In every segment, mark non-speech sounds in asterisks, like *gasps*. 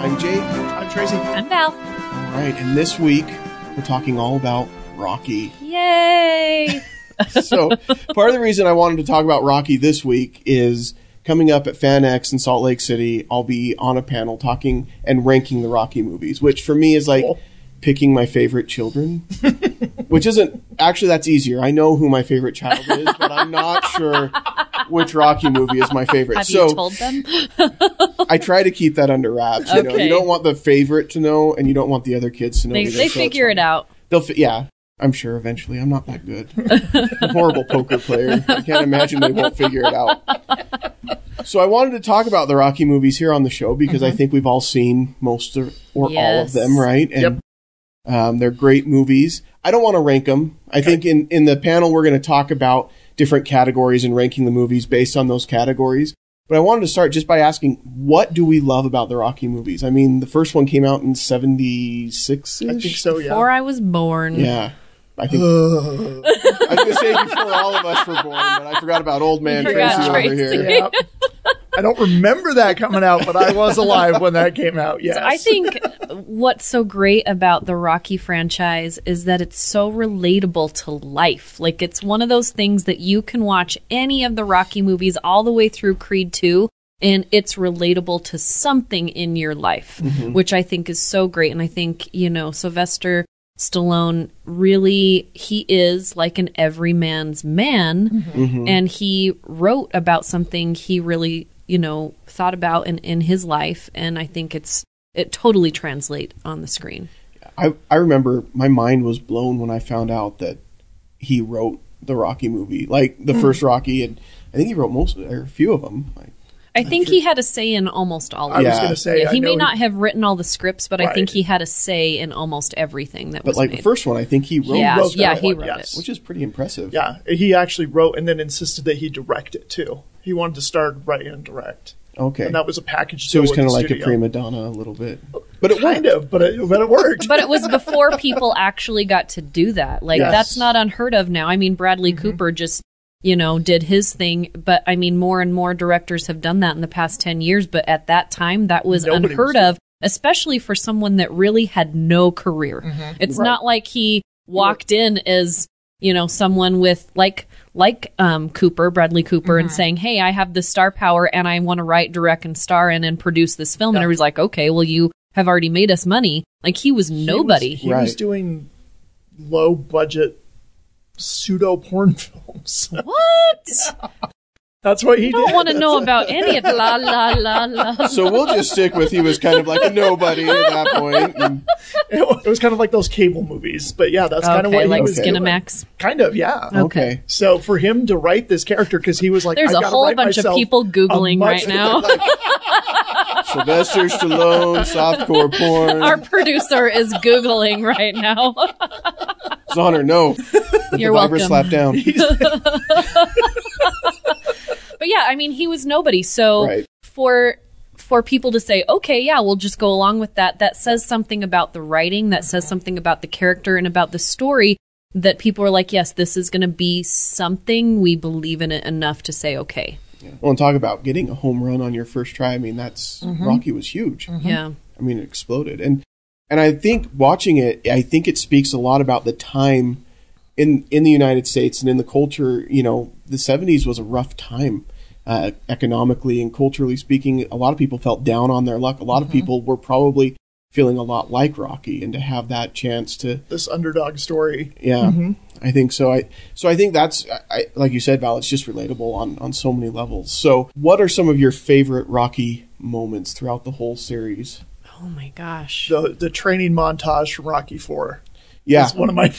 I'm Jake. I'm Tracy. I'm Val. All right, and this week we're talking all about Rocky. Yay! *laughs* *laughs* so, part of the reason I wanted to talk about Rocky this week is coming up at FanX in Salt Lake City. I'll be on a panel talking and ranking the Rocky movies, which for me is like Cool. picking my favorite children, *laughs* which isn't actually that's easier. I know who my favorite child is, but I'm not sure which Rocky movie is my favorite. Have so you told them? I try to keep that under wraps. You know, Okay. you don't want the favorite to know, and you don't want the other kids to know. They, either, they so figure it out. They'll, fi- yeah. I'm sure eventually. I'm not that good. I'm a horrible poker player. I can't imagine they won't figure it out. So I wanted to talk about the Rocky movies here on the show because I think we've all seen most of, or all of them, right? And um, they're great movies. I don't want to rank them. I think in, in the panel we're going to talk about different categories and ranking the movies based on those categories. But I wanted to start just by asking, what do we love about the Rocky movies? I mean, the first one came out in '76. I think so, yeah. Before I was born. Yeah. I think I was going to say before all of us were born, but I forgot about old man You Tracy, over here. Yeah. I don't remember that coming out, but I was alive when that came out. Yes. I think what's so great about the Rocky franchise is that it's so relatable to life. Like it's one of those things that you can watch any of the Rocky movies all the way through Creed 2 and it's relatable to something in your life, mm-hmm. which I think is so great and I think, you know, Sylvester Stallone really he is like an everyman's man mm-hmm. Mm-hmm. and he wrote about something he really, you know, thought about in, in his life and I think it's it totally translate on the screen. I, I remember my mind was blown when I found out that he wrote the Rocky movie, like the Hmm. first Rocky, and I think he wrote most or a few of them. Like, I think he had a say in almost all of I it. was going to say, Yeah, he may know not have written all the scripts, but I think he had a say in almost everything that but was like made. the first one, I think he wrote, yeah, wrote yeah, he one, wrote yes. it. which is pretty impressive. Yeah, he actually wrote and then insisted that he direct it too. He wanted to start write and direct, Okay. and that was a package. so it was kind of like a prima donna a little bit, but it kind worked. of, but it, but it worked. But it was before people actually got to do that. Like Yes. Mm-hmm. that's not unheard of now. I mean, Bradley Cooper just you know did his thing, but I mean, more and more directors have done that in the past ten years. But at that time, that was Nobody unheard was of, especially for someone that really had no career. Mm-hmm. It's not like he walked in as you know someone with like like um, Cooper, Bradley Cooper, Mm-hmm. and saying, "Hey, I have the star power, and I want to write, direct, and star in and produce this film." And everybody's like, "Okay, well, you have already made us money." Like he was nobody. He was, he Right. was doing low budget pseudo porn *laughs* films. what? That's what he I don't want to know about any of la la la la. *laughs* So we'll just stick with he was kind of like a nobody at that point. and- *laughs* It wa- it was kind of like those cable movies, but yeah, that's kind of Okay, what he like was doing. Skinemax. Kind of, yeah. okay. So for him to write this character, because he was like, There's I a gotta whole write bunch of people googling right now. *laughs* Sylvester Stallone, softcore porn. Our producer is googling right now. Zahner, no. You're the Viber welcome. slap down. But yeah, I mean, he was nobody. So Right. for for people to say, okay, yeah, we'll just go along with that. That says something about the writing. That says something about the character and about the story. That people are like, yes, this is going to be something we believe in it enough to say, okay, Well, and talk about getting a home run on your first try. I mean, that's Mm-hmm. Rocky was huge. yeah, I mean, it exploded. And and I think watching it, I think it speaks a lot about the time in in the United States and in the culture. You know, the '70s was a rough time uh, economically and culturally speaking. A lot of people felt down on their luck. A lot of people were probably feeling a lot like Rocky, and to have that chance to this underdog story. yeah, I think so. I so I think that's I, like you said, Val. It's just relatable on on so many levels. So, what are some of your favorite Rocky moments throughout the whole series? oh my gosh, The the training montage from Rocky Four. Yeah, It's one of my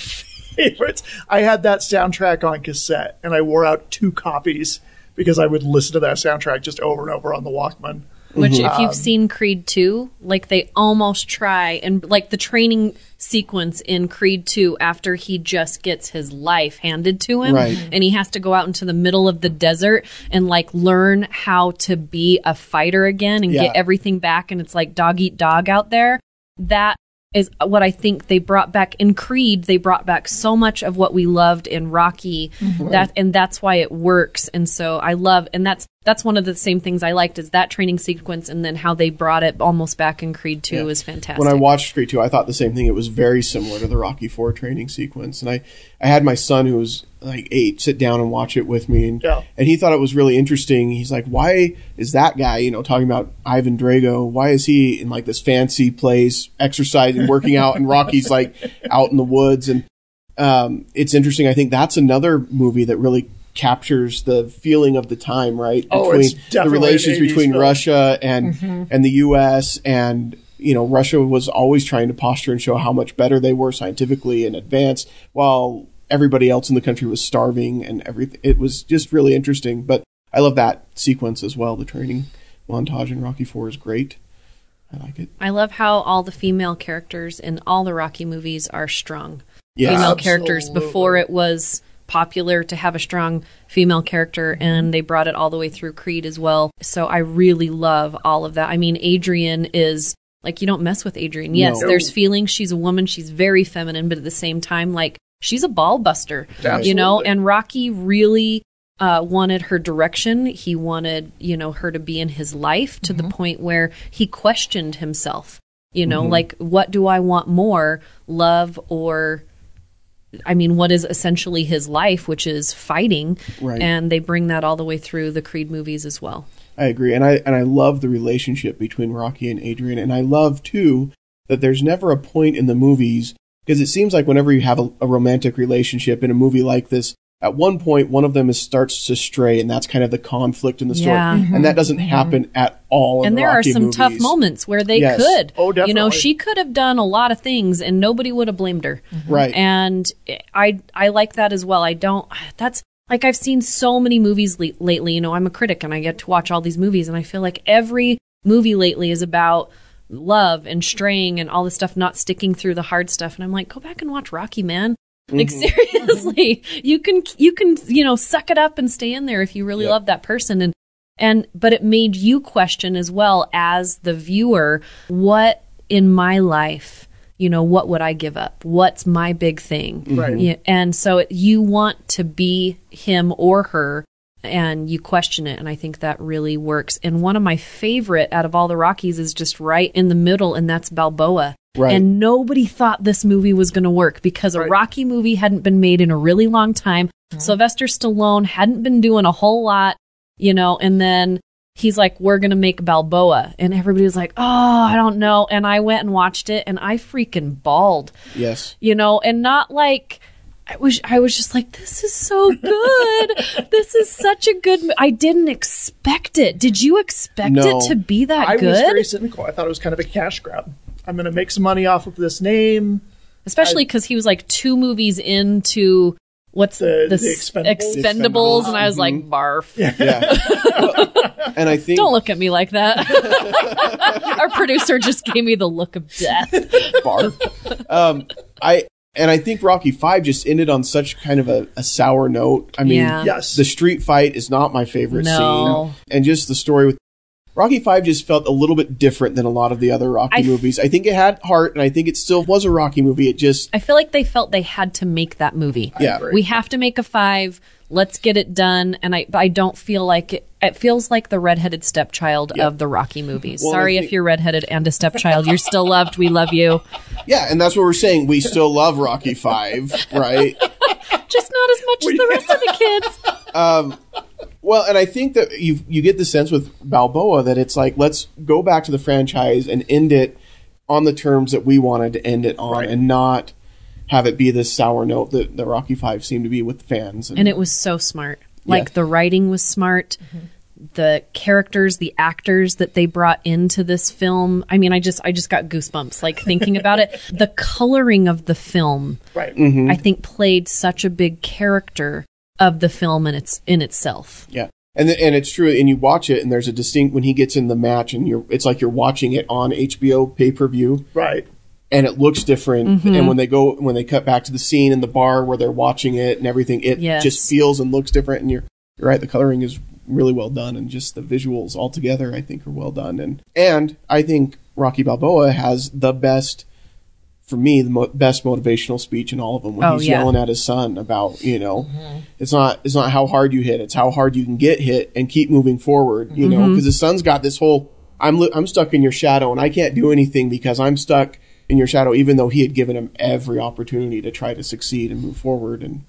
favorites. I had that soundtrack on cassette, and I wore out two copies because I would listen to that soundtrack just over and over on the Walkman. Which, if Um, you've seen Creed 2, like they almost try, and like the training sequence in Creed 2 after he just gets his life handed to him Right. and he has to go out into the middle of the desert and like learn how to be a fighter again and Yeah. get everything back. And it's like dog eat dog out there. That is what I think they brought back in Creed. They brought back so much of what we loved in Rocky. Mm-hmm. That and that's why it works. And so I love and that's that's one of the same things I liked is that training sequence and then how they brought it almost back in Creed 2 Yeah. is fantastic. when I watched Creed 2, I thought the same thing. It was very similar to the Rocky 4 training sequence. And I, I had my son, who was like eight, sit down and watch it with me. And, Yeah. and he thought it was really interesting. He's like, why is that guy, you know, talking about Ivan Drago, why is he in like this fancy place, exercising, *laughs* working out, and Rocky's like out in the woods? And um, it's interesting. I think that's another movie that really captures the feeling of the time, right? Oh, it's the definitely an relations 80s between film. Russia and mm-hmm. and the U.S. and you know Russia was always trying to posture and show how much better they were scientifically and advanced, while everybody else in the country was starving and everything. It was just really interesting. But I love that sequence as well. The training montage in Rocky Four is great. I like it. I love how all the female characters in all the Rocky movies are strong. Yes. Female Absolutely. characters before it was popular to have a strong female character and they brought it all the way through Creed as well. So I really love all of that. I mean Adrian is like you don't mess with Adrian. Yes, No. there's feelings. She's a woman. She's very feminine, but at the same time like she's a ball buster. You know, and Rocky really uh, wanted her direction. He wanted, you know, her to be in his life to the point where he questioned himself. You know, like what do I want more, love or I mean, what is essentially his life, which is fighting, Right. and they bring that all the way through the Creed movies as well. I agree, and I and I love the relationship between Rocky and Adrian, and I love too that there's never a point in the movies because it seems like whenever you have a, a romantic relationship in a movie like this, at one point one of them is starts to stray, and that's kind of the conflict in the story, Yeah. and that mm-hmm. doesn't happen at all. In the world. and the there are Rocky some tough moments where they Yes. could. Oh, definitely. You know, she could have done a lot of things, and nobody would have blamed her. Mm-hmm. right? and I I like that as well. I don't. That's like I've seen so many movies le- lately. You know, I'm a critic and I get to watch all these movies, and I feel like every movie lately is about love and straying and all this stuff, not sticking through the hard stuff. And I'm like, go back and watch Rocky, man. Like mm-hmm. seriously, you can you can you know suck it up and stay in there if you really Yep. love that person and and but it made you question as well as the viewer what in my life you know what would i give up what's my big thing Right. yeah, and so it, you want to be him or her and you question it and i think that really works. And one of my favorite out of all the rockies is just right in the middle and that's balboa. Right. and nobody thought this movie was going to work because a Right. rocky movie hadn't been made in a really long time. Mm-hmm. Sylvester stallone hadn't been doing a whole lot you know and then he's like we're going to make balboa. And everybody was like oh i don't know. And i went and watched it and i freaking bawled. Yes, you know, and not like I was I was just like this is so good. this is such a good mo-" I didn't expect it. Did you expect No. it to be that good? I was very cynical. I thought it was kind of a cash grab. I'm going to make some money off of this name. Especially cuz he was like two movies into what's The- the, the s- Expendables. Expendables, and I was like Mm-hmm. barf. yeah. Well, *laughs* and I think Don't look at me like that. *laughs* Our producer just gave me the look of death. barf. um, I and I think Rocky Five just ended on such kind of a, a sour note. I mean, Yeah. Yes. the street fight is not my favorite No. scene, and just the story with Rocky Five just felt a little bit different than a lot of the other Rocky I f- movies. I think it had heart, and I think it still was a Rocky movie. It just I feel like they felt they had to make that movie. yeah, we have to make a five let's get it done and i i don't feel like it, it feels like the redheaded stepchild Yeah. of the rocky movies Well, sorry I if you're redheaded and a stepchild you're still loved we love you yeah, and that's what we're saying. We still love Rocky Five, right? *laughs* just not as much as the rest of the kids *laughs* um, Well, and I think that you you get the sense with Balboa that it's like let's go back to the franchise and end it on the terms that we wanted to end it on, Right. and not have it be this sour note that the Rocky Five seemed to be with fans. and it was so smart like Yeah. the writing was smart the characters the actors that they brought into this film i mean i just i just got goosebumps like thinking about it *laughs* the coloring of the film right. Mm-hmm. i think played such a big character of the film in its in itself Yeah, and the, and it's true. And you watch it, and there's a distinct when he gets in the match, and you're it's like you're watching it on HBO pay per view, Right. And it looks different. Mm-hmm. And when they go when they cut back to the scene in the bar where they're watching it and everything, it Yes. just feels and looks different. And you're you're right. The coloring is really well done, and just the visuals altogether, I think, are well done. And and I think Rocky Balboa has the best for me the mo- best motivational speech in all of them when Oh, he's yeah. yelling at his son about you know Mm-hmm. it's not it's not how hard you hit it's how hard you can get hit and keep moving forward you Mm-hmm. know because his son's got this whole I'm I'm stuck in your shadow and I can't do anything because I'm stuck in your shadow even though he had given him every opportunity to try to succeed and move forward. And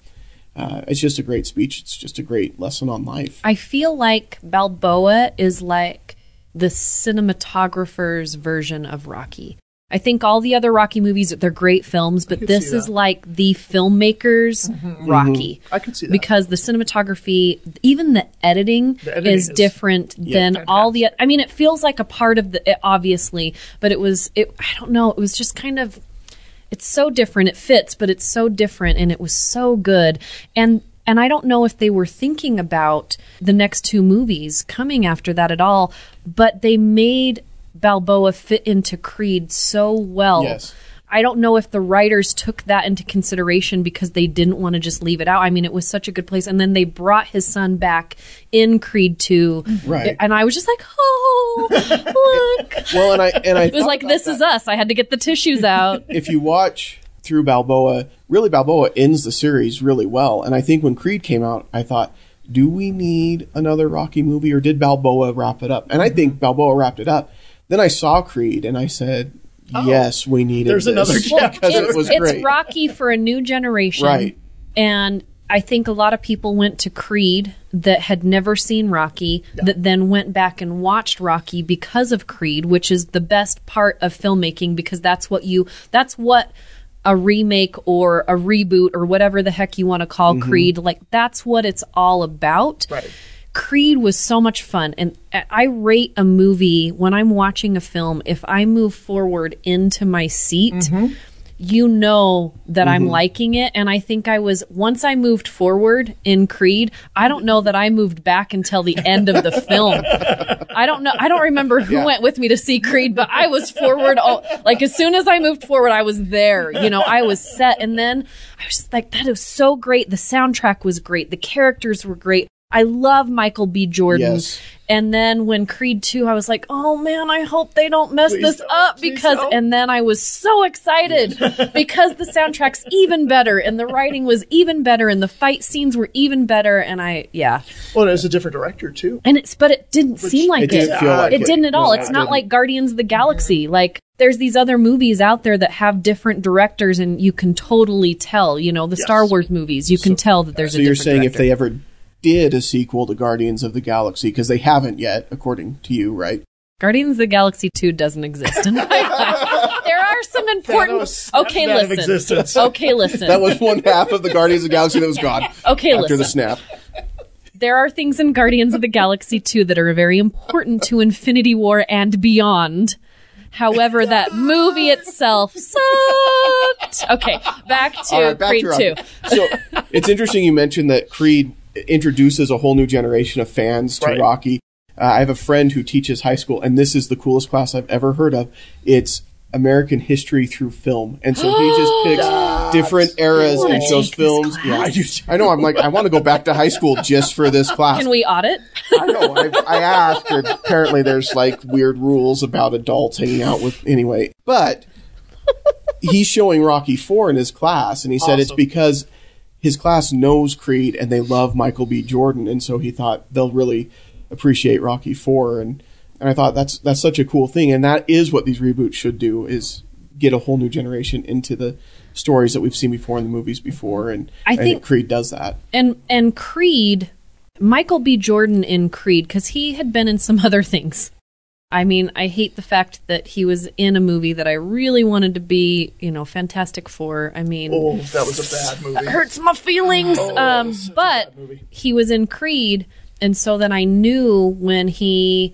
uh, it's just a great speech. It's just a great lesson on life. I feel like Balboa is like the cinematographer's version of Rocky. I think all the other Rocky movies they're great films, but this is like the filmmaker's mm-hmm. Mm-hmm. Rocky. I could see that. because the cinematography, even the editing, The editing is, is- different than all the. I mean, it feels like a part of the it- obviously, but it was. It I don't know. It was just kind of. It's so different. It fits, but it's so different, and it was so good. And and I don't know if they were thinking about the next two movies coming after that at all, but they made Balboa fit into Creed so well. Yes. I don't know if the writers took that into consideration because they didn't want to just leave it out. I mean, it was such a good place. And then they brought his son back in Creed 2. Right. And I was just like, oh, *laughs* look. well and I and I It was like, this is us. I had to get the tissues out. *laughs* if you watch through Balboa, really Balboa ends the series really well. And I think when Creed came out, I thought, do we need another Rocky movie or did Balboa wrap it up? And I think Balboa wrapped it up. Then I saw Creed and I said, oh, yes, we needed There's this another Well, because it's, it was it's great. It's Rocky for a new generation. Right. And I think a lot of people went to Creed that had never seen Rocky, that then went back and watched Rocky because of Creed, which is the best part of filmmaking because that's what you, that's what a remake or a reboot or whatever the heck you want to call mm-hmm. Creed, like that's what it's all about. Right. Creed was so much fun. And I rate a movie when I'm watching a film, if I move forward into my seat, mm-hmm. you know that I'm mm-hmm. liking it. And I think I was, once I moved forward in Creed, I don't know that I moved back until the end of the film. *laughs* I don't know. I don't remember who Yeah. went with me to see Creed, but I was forward. All, like as soon as I moved forward, I was there. You know, I was set. And then I was just like, that is so great. The soundtrack was great. The characters were great. I love Michael B. Jordan. Yes. And then when Creed 2, I was like, oh man, I hope they don't mess Please this don't. up because, don't. and then I was so excited *laughs* because the soundtrack's even better and the writing was even better and the fight scenes were even better. And I, yeah. Well, it was a different director too. And it's, but it didn't seem like it it. didn't feel like it it. didn't at all. No, it's not like Guardians of the Galaxy. Like there's these other movies out there that have different directors, and you can totally tell. You know, the Star Wars movies, you can tell that there's a so a. you're saying if they ever did a sequel to Guardians of the Galaxy, because they haven't yet, according to you, right? Guardians of the Galaxy two doesn't exist in my *laughs* life. There are some important. Thanos Okay, out of listen. existence. Okay, listen. That was one half of the Guardians of the Galaxy that was gone *laughs* Okay, after the snap. there are things in Guardians of the Galaxy 2 that are very important to Infinity War and beyond. However, that movie itself sucked. Okay, back to All right, back Creed to 2. So it's interesting you mentioned that Creed introduces a whole new generation of fans to Right. Rocky. Uh, I have a friend who teaches high school, and this is the coolest class I've ever heard of. It's American history through film, and so he just *gasps* picks different eras and shows films. Yeah, I know. I'm like, I want to go back to high school just for this *laughs* class. Can we audit? I know. I, I asked, apparently there's like weird rules about adults hanging out with. Anyway, but he's showing Rocky Four in his class, and he said it's because his class knows Creed and they love Michael B. Jordan, and so he thought they'll really appreciate Rocky Four, and and I thought that's that's such a cool thing, and that is what these reboots should do is get a whole new generation into the stories that we've seen before in the movies before, and I think- Creed does that. And and Creed, Michael B. Jordan in Creed, because he had been in some *laughs* other things. I mean, I hate the fact that he was in a movie that I really wanted to be, you know, Fantastic Four. I mean, Oh, that was a bad movie. It hurts my feelings. um, such a but he was in Creed, and so then I knew when he,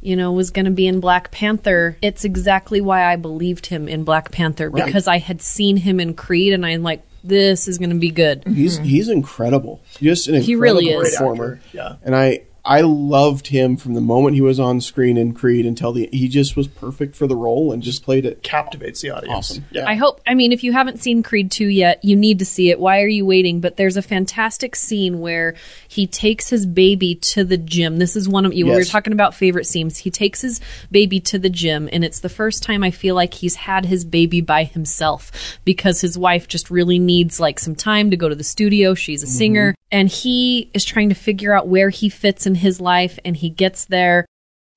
you know, was going to be in Black Panther. It's exactly why I believed him in Black Panther because I had seen him in Creed, and I'm like, this is going to be good. He's he's incredible. Just an incredible He really is. performer. Yeah. And I I loved him from the moment he was on screen in Creed until the he just was perfect for the role and just played it Captivates the audience. awesome. Yeah. I hope. I mean, if you haven't seen Creed 2 yet, you need to see it. Why are you waiting? But there's a fantastic scene where he takes his baby to the gym. This is one of you. We were talking about favorite scenes. He takes his baby to the gym, and it's the first time I feel like he's had his baby by himself because his wife just really needs like some time to go to the studio. She's a mm-hmm. singer, and he is trying to figure out where he fits in his life, and he gets there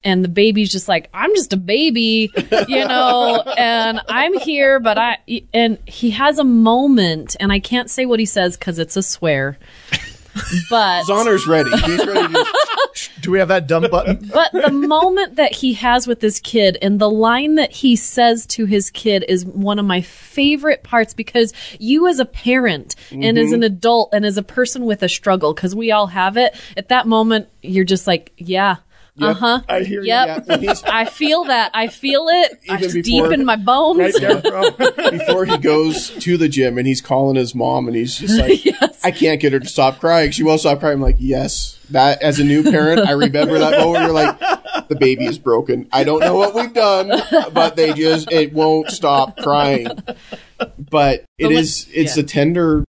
and the baby's just like i'm just a baby you *laughs* know and i'm here but i and he has a moment and i can't say what he says because it's a swear *laughs* but Zonner's ready. He's ready to *laughs* Do we have that dumb button? *laughs* but the moment that he has with this kid and the line that he says to his kid is one of my favorite parts because you as a parent and as an adult and as a person with a struggle because we all have it at that moment you're just like yeah uh-huh I hear you. Yeah, *laughs* I feel that. I feel it. Even It's deep in my bones. Right bro. *laughs* before he goes to the gym and he's calling his mom and he's just like, I can't get her to stop crying. She won't stop crying. I'm like, yes, that as a new parent, I remember that moment. You're like, the baby is broken. I don't know what we've done, but they just, it won't stop crying. But it But is, it's yeah. a tender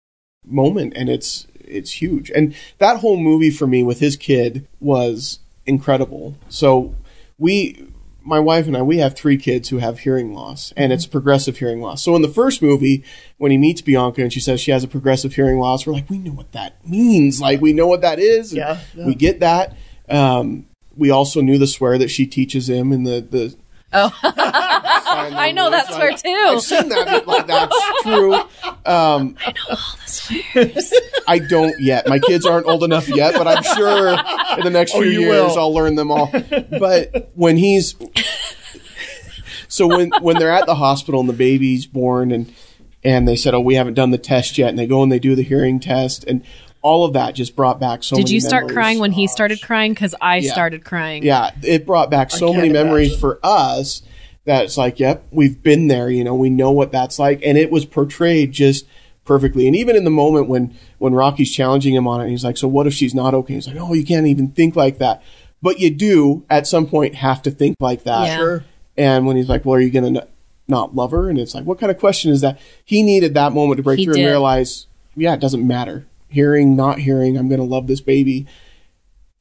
moment and it's, it's huge. And that whole movie for me with his kid was incredible. So we, my wife and I, we have three kids who have hearing loss, and it's progressive hearing loss. So in the first movie, when he meets Bianca and she says she has a progressive hearing loss, we're like, we know what that means. Like we know what that is. Yeah, yeah. we get that. Um, we also knew the swear that she teaches him in the the. Oh. I know that swear too. I've seen that. but, Like that's true. Um, I know all the swears. I don't yet. My kids aren't old enough yet, but I'm sure in the next Oh, few years will. I'll learn them all. But when he's so when when they're at the hospital and the baby's born and and they said, "Oh, we haven't done the test yet," and they go and they do the hearing test and all of that just brought back so Did many you start memories. crying when he started crying? Because I Yeah. started crying. Yeah, it brought back so can't many memories for us that it's like, yep, we've been there. You know, we know what that's like, and it was portrayed just perfectly. And even in the moment when when Rocky's challenging him on it, he's like, "So what if she's not okay?" He's like, "Oh, you can't even think like that." But you do at some point have to think like that. Yeah. Sure. And when he's like, "Well, are you going to not love her?" and it's like, "What kind of question is that?" He needed that moment to break He through did. and realize, yeah, it doesn't matter. Hearing, not hearing, I'm going to love this baby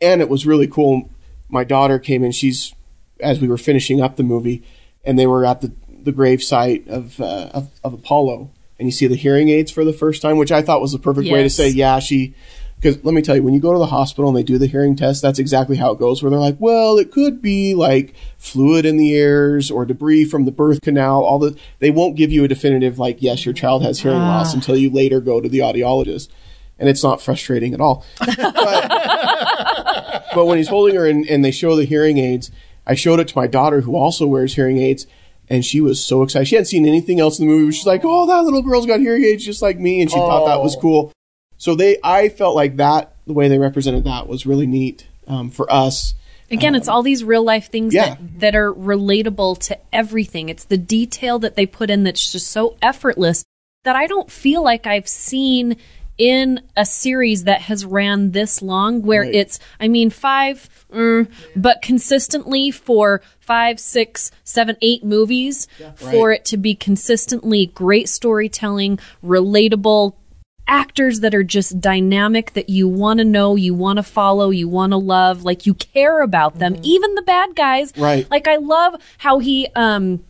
and it was really cool. My daughter came in. She's as we were finishing up the movie, and they were at the the grave site of uh, of, of Apollo, and you see the hearing aids for the first time, which I thought was the perfect way to say, yeah, she. Because let me tell you, when you go to the hospital and they do the hearing test, that's exactly how it goes. Where they're like, well, it could be like fluid in the ears or debris from the birth canal. All the they won't give you a definitive like, yes, your child has hearing loss until you later go to the audiologist, and it's not frustrating at all. *laughs* But when he's holding her and, and they show the hearing aids, I showed it to my daughter who also wears hearing aids, and she was so excited. She hadn't seen anything else in the movie. She's like, "Oh, that little girl's got hearing aids just like me," and she thought that was Oh. cool. So they, I felt like that the way they represented that was really neat um, for us. Again, it's all these real life things yeah. that, that are relatable to everything. It's the detail that they put in that's just so effortless that I don't feel like I've seen in a series that has ran this long where Right. it's i mean five mm, but consistently for five six seven eight movies for Right. it to be consistently great storytelling relatable actors that are just dynamic that you want to know, you want to follow, you want to love, like you care about them, even the bad guys. Right. Like I love how he um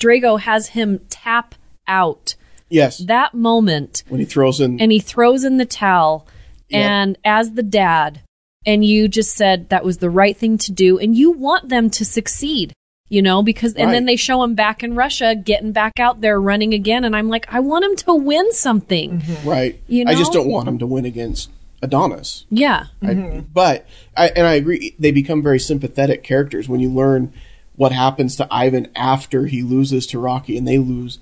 Drago has him tap out Yes, that moment when he throws in, and he throws in the towel Yep. and as the dad and you just said that was the right thing to do and you want them to succeed you know because and then they show him back in Russia getting back out there running again and I'm like I want him to win something mm-hmm. right? you know? I just don't want him to win against Adonis. yeah I, mm-hmm. but I, and I agree, they become very sympathetic characters when you learn what happens to Ivan after he loses to Rocky, and they lose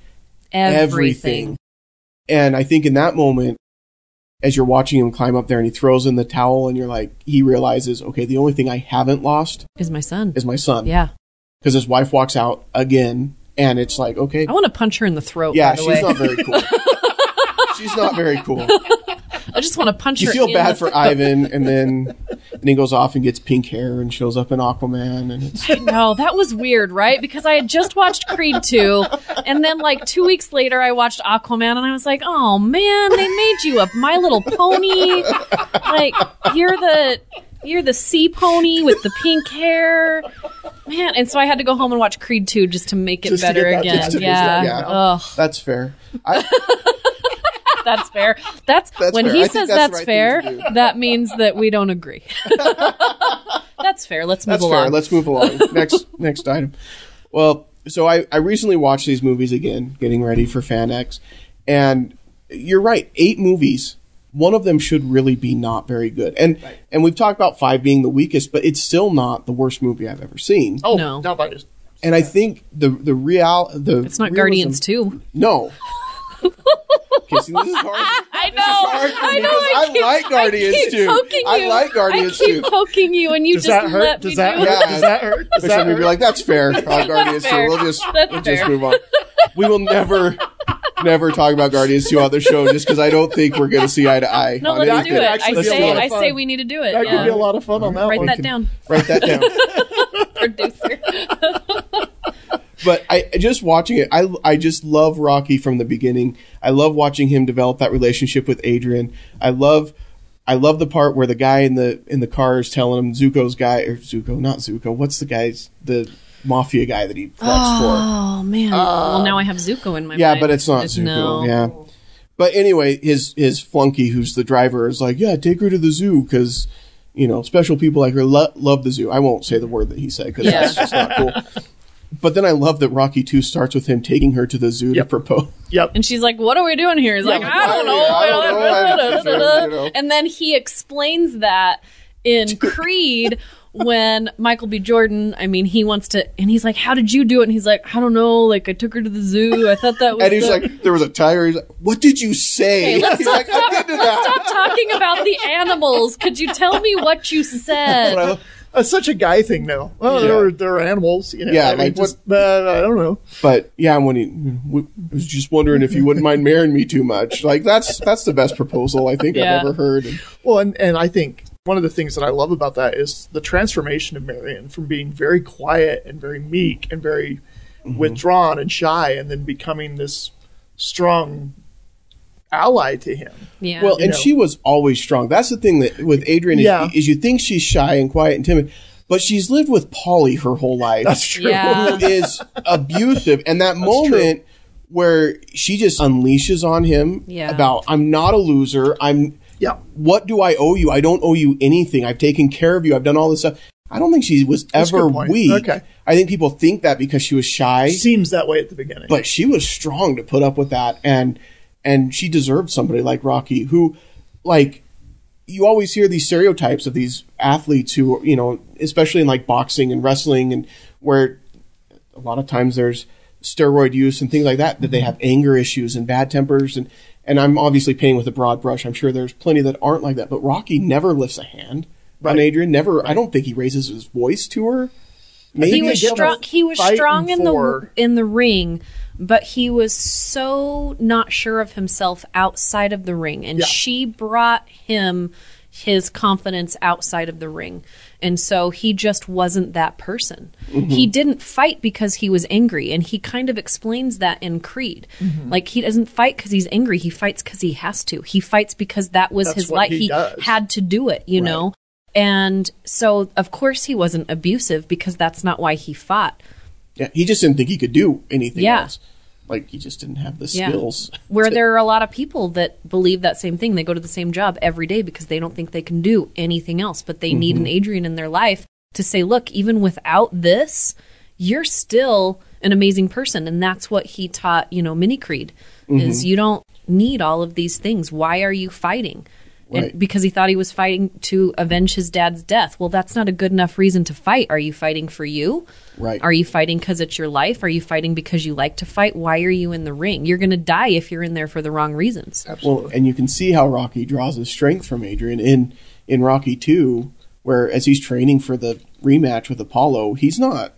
everything, And I think in that moment, as you're watching him climb up there and he throws in the towel, and you're like, he realizes, okay, the only thing I haven't lost is my son. is my son. yeah. Because his wife walks out again, and it's like, okay, I want to punch her in the throat yeah, by the she's way. not very cool. *laughs* she's not very cool. I just want to punch You her You feel bad for Ivan, and then Then he goes off and gets pink hair and shows up in Aquaman, and it's No, that was weird, right? Because I had just watched Creed 2, and then like two weeks later, I watched Aquaman, and I was like, oh man, they made you a My Little Pony. Like, you're the. You're the sea pony with the pink hair. Man, and so I had to go home and watch Creed 2 just to make it Just better again. yeah. yeah. That's fair. I, that's fair. That's, That's when fair. he I says that's that's, right fair, thing to do. that means that we don't agree. *laughs* that's fair. Let's move That's along. fair. Let's move along. *laughs* next next item. Well, so I, I recently watched these movies again, getting ready for FanX, and you're right. Eight movies. One of them should really be not very good, and and we've talked about five being the weakest, but it's still not the worst movie I've ever seen. Oh, No. not by just. And I think the the real the it's not realism- Guardians 2. No. *laughs* Kissing this is hard. *laughs* I know. hard I know. because I keep- like Guardians I keep too. Poking I like Guardians I keep too. poking you, and you Does just that hurt? let Does me that do hurt? it. Does that hurt? Does that some you hurt? be like, "That's fair." *laughs* I Guardians fair. too. We'll just That's we'll just move on. We will never, *laughs* never talk about Guardians two on the show just because I don't think we're going to see eye to eye. No, on let's anything. do it. I say. I say we need to do it. That yeah. could be a lot of fun on that Write one. that down, Write that down. producer. But I just watching it, I I just love Rocky from the beginning. I love watching him develop that relationship with Adrian. I love. I love the part where the guy in the in the car is telling him Zuko's guy or Zuko, not Zuko. What's the guy's the mafia guy that he works for? Oh man. Uh, well, now I have Zuko in my mind. Yeah, mind. but it's not It's- Zuko. No. Yeah. But anyway, his his flunky, who's the driver, is like, yeah, take her to the zoo because you know special people like her lo- love the zoo. I won't say the word that he said because Yeah. that's just not cool. But then I love that Rocky Two starts with him taking her to the zoo to Yep. propose. Yep. And she's like, "What are we doing here?" He's like, Yeah, "I don't know." I don't know. I don't know. *laughs* And then he explains that in *laughs* Creed when Michael B. Jordan. I mean, he wants to, and he's like, "How did you do it?" And he's like, "I don't know. Like, I took her to the zoo. I thought that was." And he's the- like, there was a tiger. He's like, what did you say? Hey, *laughs* let's he's like, I did that. Stop talking about the animals. Could you tell me what you But I said? Love- That's such a guy thing, though. Well, Yeah. they're, they're animals. You know, Yeah, I mean, like just, uh, I don't know. But yeah, when he w- was just wondering if you wouldn't mind marrying me too much. Like that's that's the best proposal I think Yeah. I've ever heard. And Well, and, and I think one of the things that I love about that is the transformation of Marion from being very quiet and very meek and very Mm-hmm. withdrawn and shy, and then becoming this strong ally to him. Yeah. Well, and know. she was always strong. That's the thing that with Adrian is, Yeah. is you think she's shy and quiet and timid, but she's lived with Paulie her whole life. That's true. Yeah. who is abusive, and that *laughs* moment where she just unleashes on him Yeah. about I'm not a loser. I'm Yeah. what do I owe you? I don't owe you anything. I've taken care of you. I've done all this stuff. I don't think she was ever weak. Okay. I think people think that because she was shy, Seems that way at the beginning. but she was strong to put up with that, and and she deserved somebody like Rocky, who, like, you always hear these stereotypes of these athletes who, you know, especially in like boxing and wrestling, and where a lot of times there's steroid use and things like that, that they have anger issues and bad tempers, and and I'm obviously painting with a broad brush. I'm sure there's plenty that aren't like that, but Rocky never lifts a hand on Adrian. Never. I don't think he raises his voice to her. Maybe he was strong. He was strong in the for- in the ring, but he was so not sure of himself outside of the ring, and Yeah. she brought him his confidence outside of the ring, and so he just wasn't that person. Mm-hmm. He didn't fight because he was angry, and he kind of explains that in Creed. Mm-hmm. Like he doesn't fight because he's angry; he fights because he has to. He fights because that was That's his life. he He had to do it, you know. And so, of course, he wasn't abusive because that's not why he fought. Yeah, he just didn't think he could do anything Yeah. else. Like he just didn't have the skills. Yeah. Where to- there are a lot of people that believe that same thing. They go to the same job every day because they don't think they can do anything else, but they need an mm-hmm. Adrian in their life to say, look, even without this, you're still an amazing person. And that's what he taught, you know, Mini Creed is mm-hmm. you don't need all of these things. Why are you fighting? And Right. because he thought he was fighting to avenge his dad's death. Well, that's not a good enough reason to fight. Are you fighting for you? Right. Are you fighting because it's your life? Are you fighting because you like to fight? Why are you in the ring? You're going to die if you're in there for the wrong reasons. Well, and you can see how Rocky draws his strength from Adrian in in Rocky Two, where as he's training for the rematch with Apollo, he's not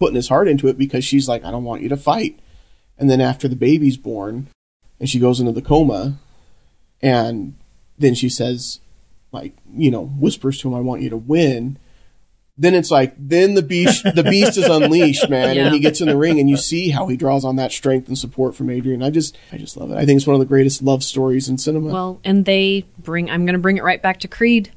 putting his heart into it because she's like, "I don't want you to fight." And then after the baby's born, and she goes into the coma, and then she says, like you know whispers to him, "I want you to win." Then it's like then the beast the beast is *laughs* unleashed, man, Yeah. and he gets in the ring, and you see how he draws on that strength and support from Adrian. I just I just love it. I think it's one of the greatest love stories in cinema. Well, and they bring, I'm going to bring it right back to Creed.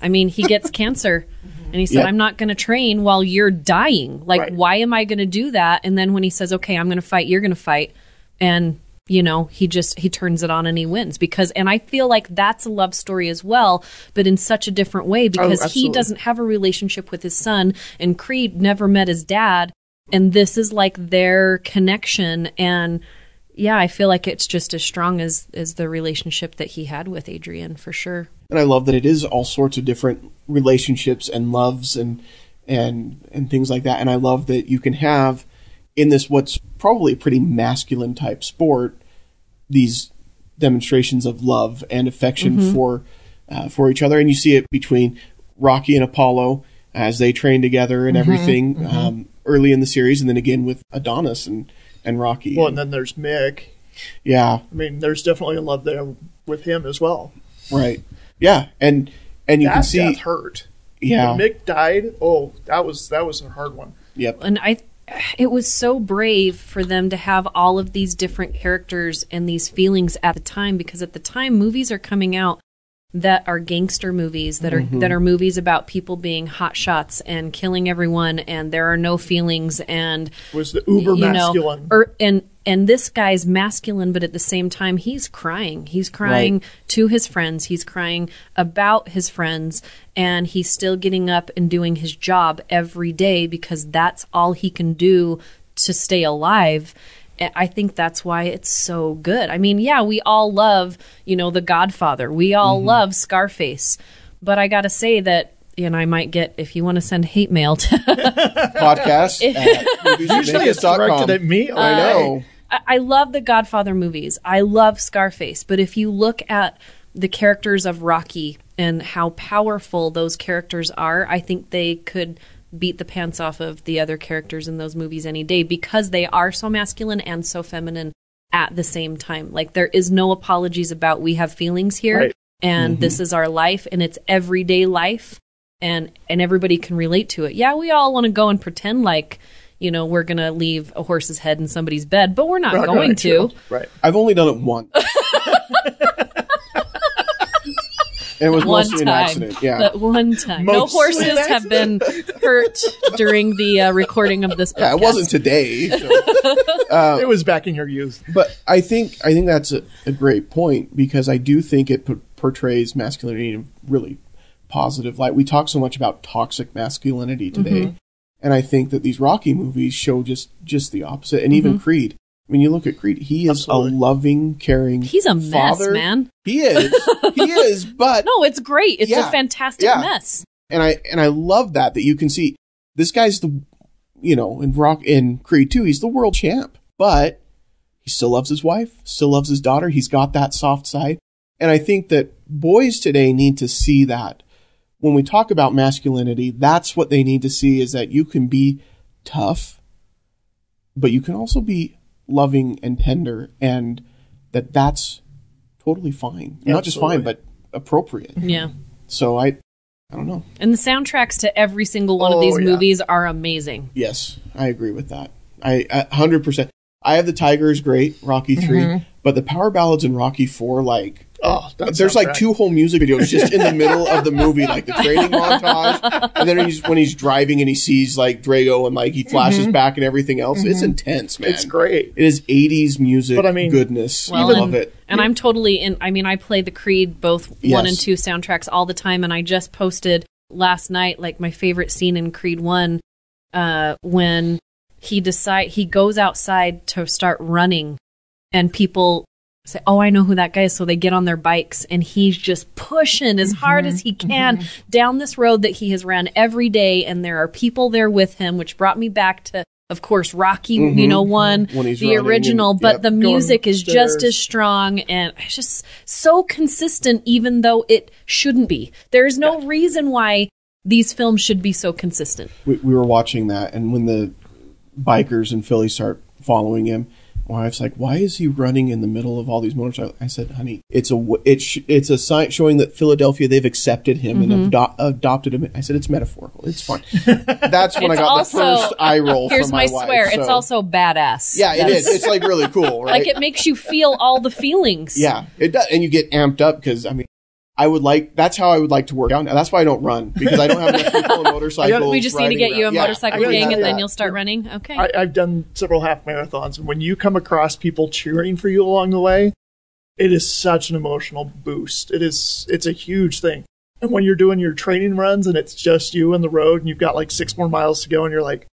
I mean, he gets *laughs* cancer. And he said, Yeah. I'm not going to train while you're dying. Like, Right. why am I going to do that? And then when he says, okay, I'm going to fight, you're going to fight. And, you know, he just, he turns it on and he wins because, and I feel like that's a love story as well, but in such a different way oh, because he doesn't have a relationship with his son and Creed never met his dad. And this is like their connection. And, yeah, I feel like it's just as strong as as the relationship that he had with Adrian for sure. and I love that it is all sorts of different relationships and loves and and and things like that. And I love that you can have in this what's probably a pretty masculine type sport these demonstrations of love and affection for uh, for each other, and you see it between Rocky and Apollo as they train together and everything Um, early in the series, and then again with Adonis and and Rocky. Well, and then there's Mick. yeah, I mean, there's definitely a love there with him as well. right. Yeah, and and you that can see death hurt. yeah, When Mick died. Oh, that was that was a hard one. yep. And I it was so brave for them to have all of these different characters and these feelings at the time because at the time movies are coming out that are gangster movies that are that are movies about people being hot shots and killing everyone and there are no feelings and Was the uber you know, masculine. er, and and this guy's masculine, but at the same time, he's crying. He's crying Right. to his friends. He's crying about his friends, and he's still getting up and doing his job every day because that's all he can do to stay alive. I think that's why it's so good. I mean, yeah, we all love, you know, The Godfather. We all Mm-hmm. love Scarface. But I got to say that, and I might get, if you want to send hate mail to *laughs* podcast *laughs* at Usually it's directed at me. I know. I, I love the Godfather movies. I love Scarface. But if you look at the characters of Rocky and how powerful those characters are, I think they could beat the pants off of the other characters in those movies any day because they are so masculine and so feminine at the same time. Like there is no apologies about we have feelings here Right. and mm-hmm. this is our life and it's everyday life and and everybody can relate to it. Yeah, we all want to go and pretend like you know we're gonna leave a horse's head in somebody's bed, but we're not, Not going gonna to. kill. Right. I've only done it once. *laughs* it was One mostly time, an accident. Yeah. That one time. no horses have been hurt during the uh, recording of this. Podcast. yeah, it wasn't today. so. *laughs* it was back in your youth. But I think I think that's a, a great point because I do think it p- portrays masculinity in a really positive light. We talk so much about toxic masculinity today, and I think that these Rocky movies show just just the opposite. And even mm-hmm. Creed. I mean, you look at Creed; he is Absolutely. a loving, caring. He's a mess, father. man. He is. he *laughs* is. But No, it's great. It's Yeah. a fantastic Yeah. mess. and I and I love that that you can see this guy's the you know in Rock in Creed 2 he's the world champ but he still loves his wife still loves his daughter he's got that soft side and I think that boys today need to see that when we talk about masculinity that's what they need to see is that you can be tough but you can also be loving and tender and that that's totally fine not just fine but appropriate Yeah. so I I don't know And the soundtracks to every single one of Oh, these yeah. movies are amazing. Yes, I agree with that. I hundred percent. I have the Tiger is great, Rocky 3 mm-hmm. but the power ballads in Rocky Four, like Oh, that there's like two whole music videos just in the middle of the movie, like the *laughs* training montage, and then he's when he's driving and he sees like Drago and like he flashes back and everything else. It's intense, man. It's great. It is '80s music. But I mean- goodness, I love it. And I'm totally in. I mean, I play the Creed both one Yes. and two soundtracks all the time, and I just posted last night like my favorite scene in Creed one uh, when he decide he goes outside to start running, and people say, "Oh, I know who that guy is," so they get on their bikes, and he's just pushing as hard as he mm-hmm. can mm-hmm. down this road that he has ran every day, and there are people there with him, which brought me back to. Of course, Rocky, mm-hmm. you know, one the running and- original, but yep. the music is just as strong and it's just so consistent even though it shouldn't be. There's no reason why these films should be so consistent. We, we were watching that, and when the bikers in Philly start following him, wife's like, "Why is he running in the middle of all these motorcycles?" I said, "Honey, it's a it's sh- it's a sign showing that Philadelphia they've accepted him Mm-hmm. and ado- adopted him." I said, "It's metaphorical. It's fine." *laughs* That's when I got also- the first eye roll. Here's from my, my, wife, swear. It's also badass. yeah, it is. It's like really cool, *laughs* right? Like it makes you feel all the feelings. Yeah, it does, and you get amped up because I mean, I would like that's how I would like to work out. Now, that's why I don't run because I don't have enough people *laughs* on motorcycles. We just need to riding get you a around. Yeah, motorcycle I gang have and then you'll start running. Okay. I, I've done several half marathons, and when you come across people cheering for you along the way, it is such an emotional boost. It is, it's a huge thing. And when you're doing your training runs and it's just you on the road, and you've got like six more miles to go, and you're like,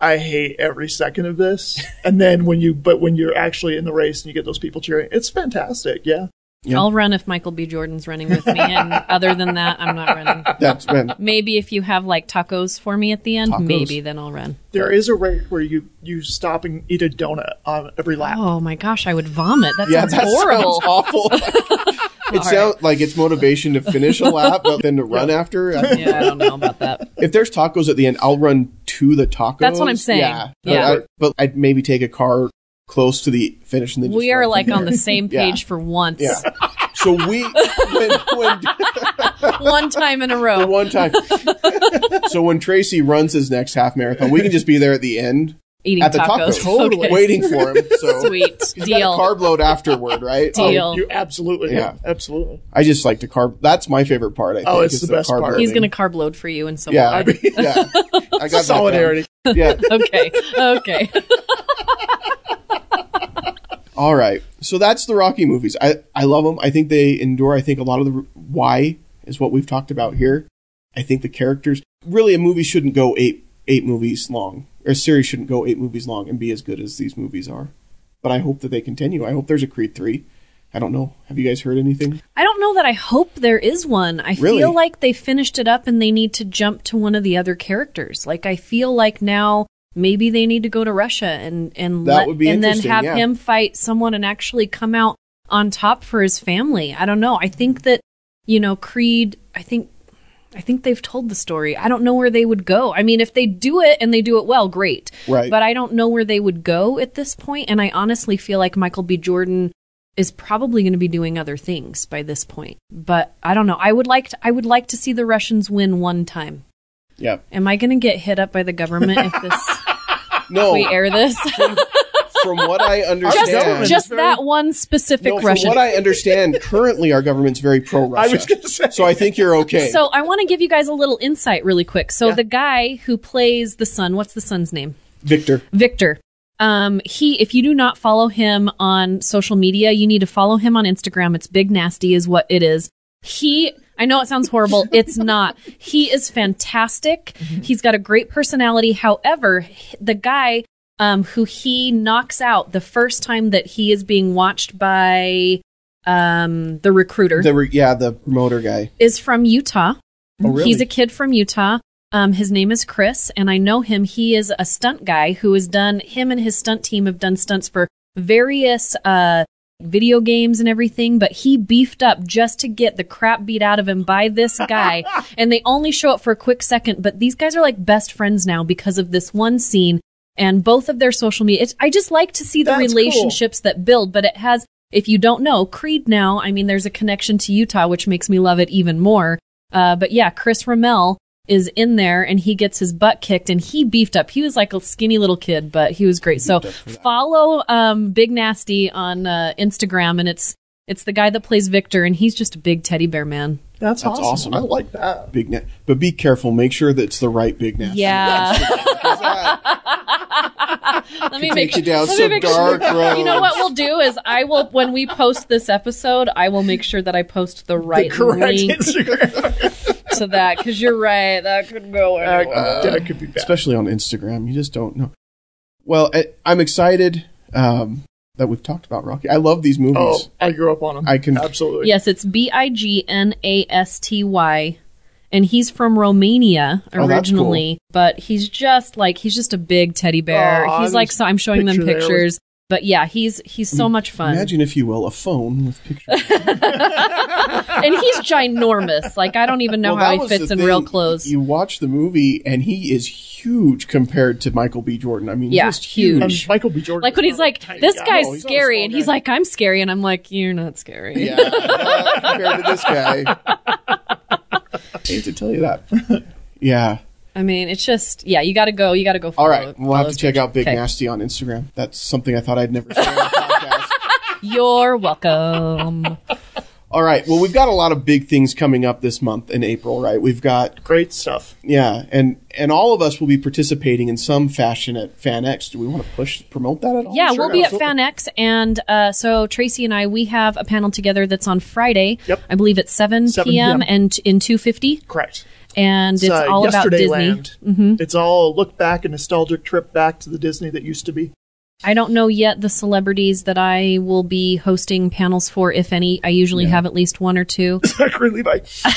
I hate every second of this. *laughs* and then when you, but when you're actually in the race and you get those people cheering, it's fantastic. Yeah. Yeah. I'll run if Michael B. Jordan's running with me. And *laughs* other than that, I'm not running. That's been Maybe if you have like tacos for me at the end, Tacos. maybe then I'll run. There is a race where you, you stop and eat a donut on every lap. Oh my gosh, I would vomit. That yeah, sounds that horrible. sounds *laughs* awful. *laughs* it sounds like it's motivation to finish a lap, but then to run after. I- yeah, I don't know about that. If there's tacos at the end, I'll run to the tacos. That's what I'm saying. Yeah, Yeah. But, I, but I'd maybe take a car close to the finish and then We are like from on the there. same *laughs* Yeah. page for once. Yeah. So we when, when *laughs* One time in a the row. *laughs* one time. so when Tracy runs his next half marathon, we can just be there at the end Eating at the tacos. tacos, Okay. waiting for him. So Sweet. He's Deal. got a carb load afterward, right? Deal. Oh, you absolutely, Yeah. yeah, absolutely. I just like to carb. That's my favorite part. I oh, think. Oh, it's is the best part. He's going to carb load for you and so Yeah, will I. I mean, yeah. I got Solidarity. down. Yeah. okay. Okay. All right. So that's the Rocky movies. I I love them. I think they endure. I think a lot of the why is what we've talked about here. I think the characters really a movie shouldn't go eight eight movies long. Or a series shouldn't go eight movies long and be as good as these movies are. But I hope that they continue. I hope there's a Creed three. I don't know. Have you guys heard anything? I don't know that I hope there is one. I Really? feel like they finished it up and they need to jump to one of the other characters. Like I feel like now maybe they need to go to Russia and and That let, would be and then have yeah. him fight someone and actually come out on top for his family. I don't know. I think that you know Creed. I think I think they've told the story. I don't know where they would go. I mean, if they do it and they do it well, great. Right. But I don't know where they would go at this point. and I honestly feel like Michael B. Jordan is probably going to be doing other things by this point. But I don't know. I would like to, I would like to see the Russians win one time. Yeah. Am I going to get hit up by the government if this *laughs* No. we air this? *laughs* from what I just understand, just that one specific no, from what I understand, currently our government's very pro Russia. I was going to say. So I think you're okay. so I want to give you guys a little insight really quick. So Yeah. the guy who plays the son, what's the son's name? Victor. Victor. Um, he, if you do not follow him on social media, you need to follow him on Instagram. It's Big Nasty is what it is. He, I know it sounds horrible. *laughs* It's not. He is fantastic. He's got a great personality. However, the guy, um, who he knocks out the first time that he is being watched by, um, the recruiter The re- yeah, the promoter guy. is from Utah. Oh, really? He's a kid from Utah. Um, his name is Chris, and I know him. He is a stunt guy who has done, him and his stunt team have done stunts for various uh, video games and everything, but he beefed up just to get the crap beat out of him by this guy. *laughs* and they only show up for a quick second, but these guys are like best friends now because of this one scene and both of their social media. It's, I just like to see the That's cool. relationships that build, but it has, if you don't know, Creed now, I mean, there's a connection to Utah, which makes me love it even more. Uh, but yeah, Chris Ramel is in there and he gets his butt kicked and he beefed up. He was like a skinny little kid, but he was great. So follow um, Big Nasty on uh, Instagram and it's it's the guy that plays Victor and he's just a big teddy bear man. That's, That's awesome. awesome. I like that. Big net, but be careful. Make sure that it's the right big net. Yeah. *laughs* let me make take you down some make dark roads. You know what we'll do is I will when we post this episode, I will make sure that I post the right the correct link Instagram. *laughs* to that because you're right. That could go anywhere. that, that could be bad. especially on Instagram. You just don't know. Well, I, I'm excited um, that we've talked about Rocky. I love these movies. Oh, I grew up on them. I can- absolutely. Yes, it's B I G N A S T Y. And he's from Romania Oh, that's originally, but he's just like he's just a big teddy bear. Aw, he's there's like so I'm showing them picture there with- pictures. But yeah, he's he's so mm, much fun, Imagine, if you will, a phone with pictures. *laughs* and he's ginormous. Like I don't even know Well, how he fits the in real clothes. You watch the movie, and he is huge compared to Michael B. Jordan. I mean, Yeah, just huge. And Michael B. Jordan. like when he's like, "This guy. guy's No, he's not a scary," small and he's like, "I'm scary," and I'm like, "You're not scary." Yeah, not *laughs* compared to this guy. *laughs* hate to tell you that. Yeah. I mean, it's just yeah. You got to go. You got to go. All follow- right. We'll have to check his out Big. Okay. Nasty on Instagram. That's something I thought I'd never say on the podcast. *laughs* You're welcome. All right. Well, we've got a lot of big things coming up this month in April, right? We've got Great stuff. yeah, and and all of us will be participating in some fashion at FanX. Do we want to push promote that at all? Yeah, Sure, we'll be absolutely. at FanX, and uh, so Tracy and I we have a panel together that's on Friday. Yep. I believe it's seven, 7 p.m. p.m. and in two fifty, Correct. And it's uh, all about Yesterday Disney. Mm-hmm. It's all a look back, a nostalgic trip back to the Disney that used to be. I don't know yet the celebrities that I will be hosting panels for, if any. I usually have at least one or two. *laughs* Zachary Levi. Fingers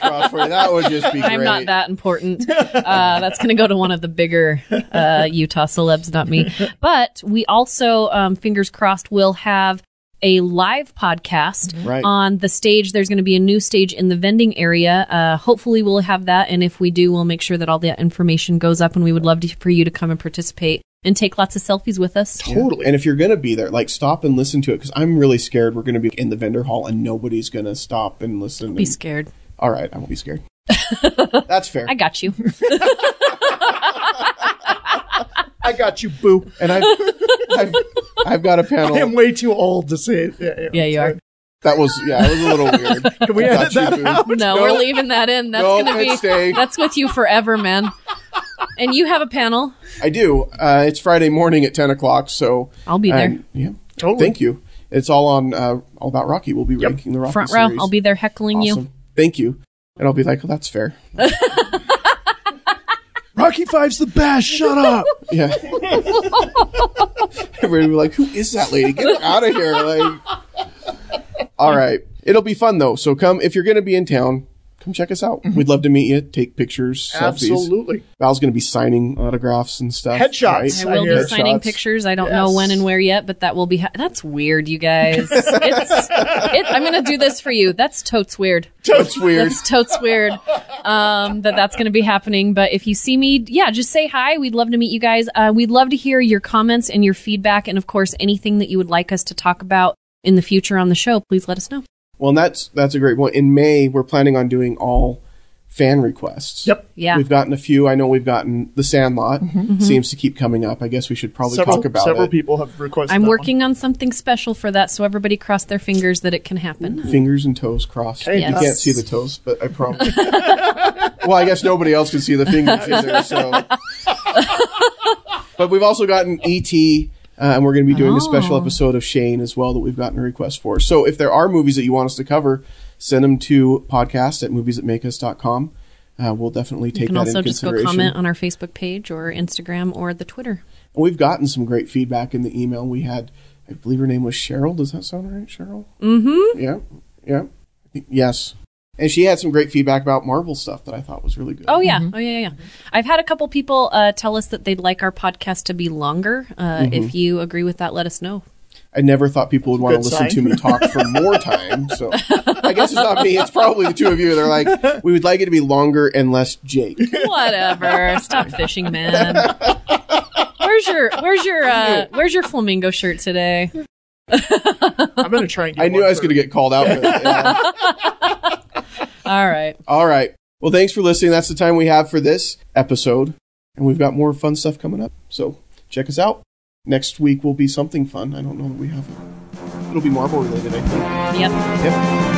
crossed. That would just be great. *laughs* I'm not that important. Uh, that's going to go to one of the bigger uh, Utah celebs, not me. *laughs* But we also, um, fingers crossed, will have a live podcast Right. on the stage. There's going to be a new stage in the vending area. Uh, hopefully, we'll have that. And if we do, we'll make sure that all the information goes up. And we would love to, for you to come and participate and take lots of selfies with us. Totally. And if you're going to be there, like stop and listen to it because I'm really scared we're going to be in the vendor hall and nobody's going to stop and listen. Be and- scared. All right, I won't be scared. *laughs* That's fair. I got you. *laughs* *laughs* I got you, boo. and I've, I've I've got a I am panel way too old to say it. Yeah, Yeah, you are. that was yeah, it was a little weird. *laughs* Can we Got edit you, that boo. out? No, No. we're leaving that in. That's No, going to be it's staying. that's with you forever, man. And you have a panel. I do. Uh, it's Friday morning at ten o'clock, so I'll be there. and- yeah, Totally. Thank you. It's all on uh, all about Rocky. We'll be Yep. ranking the Rocky Front row. series. I'll be there heckling you. Thank you. And I'll be like, oh, that's fair. *laughs* Rocky Five's the best. Shut up. *laughs* Yeah. *laughs* Everybody will be like, who is that lady? Get her out of here. Like, all right. It'll be fun though. So come, if you're going to be in town, come check us out. We'd love to meet you, take pictures, selfies. Absolutely. Val's going to be signing autographs and stuff. Headshots. I will hear be it. signing pictures. I don't know when and where yet, but that will be. Ha- That's weird, you guys. *laughs* It's. It, I'm gonna do this for you. That's totes weird. Totes weird. That's totes weird. Um, that that's gonna be happening. But if you see me, yeah, just say hi. We'd love to meet you guys. Uh, we'd love to hear your comments and your feedback, and of course, anything that you would like us to talk about in the future on the show. Please let us know. Well, and that's that's a great point. In May, we're planning on doing all fan requests. Yep. Yeah. We've gotten a few. I know we've gotten The Sandlot. Mm-hmm. Mm-hmm. Seems to keep coming up. I guess we should probably Several, talk about several it. people have requested. I'm that working on something special for that, so everybody cross their fingers that it can happen. Fingers and toes crossed. Okay, You can't see the toes, but I promise. *laughs* well, I guess nobody else can see the fingers either. So, *laughs* but we've also gotten ET, uh, and we're going to be doing a special Oh. episode of Shane as well that we've gotten a request for. So, if there are movies that you want us to cover, send them to podcast at moviesthatmakeus.com. Uh, we'll definitely take that into consideration. You can that also just go comment on our Facebook page or Instagram or the Twitter. And we've gotten some great feedback in the email. We had, I believe her name was Cheryl. Does that sound right, Cheryl? Mm-hmm. Yeah, yeah, I think- yes. And she had some great feedback about Marvel stuff that I thought was really good. Oh yeah, oh yeah, yeah, yeah. I've had a couple people uh, tell us that they'd like our podcast to be longer. Uh, Mm-hmm. If you agree with that, let us know. I never thought people would want to listen sign. to me talk for more *laughs* time. So I guess it's not me. It's probably the two of you. They're like, we would like it to be longer and less Jake. Whatever. Stop *laughs* fishing, man. Where's your Where's your uh, Where's your flamingo shirt today? I'm going to try and get I knew one I was for- going to get called out. For that. Yeah. *laughs* All right. All right. Well, thanks for listening. That's the time we have for this episode. And we've got more fun stuff coming up. So check us out. Next week will be something fun. I don't know that we have. It'll be Marvel related, I think. Yep. Yep.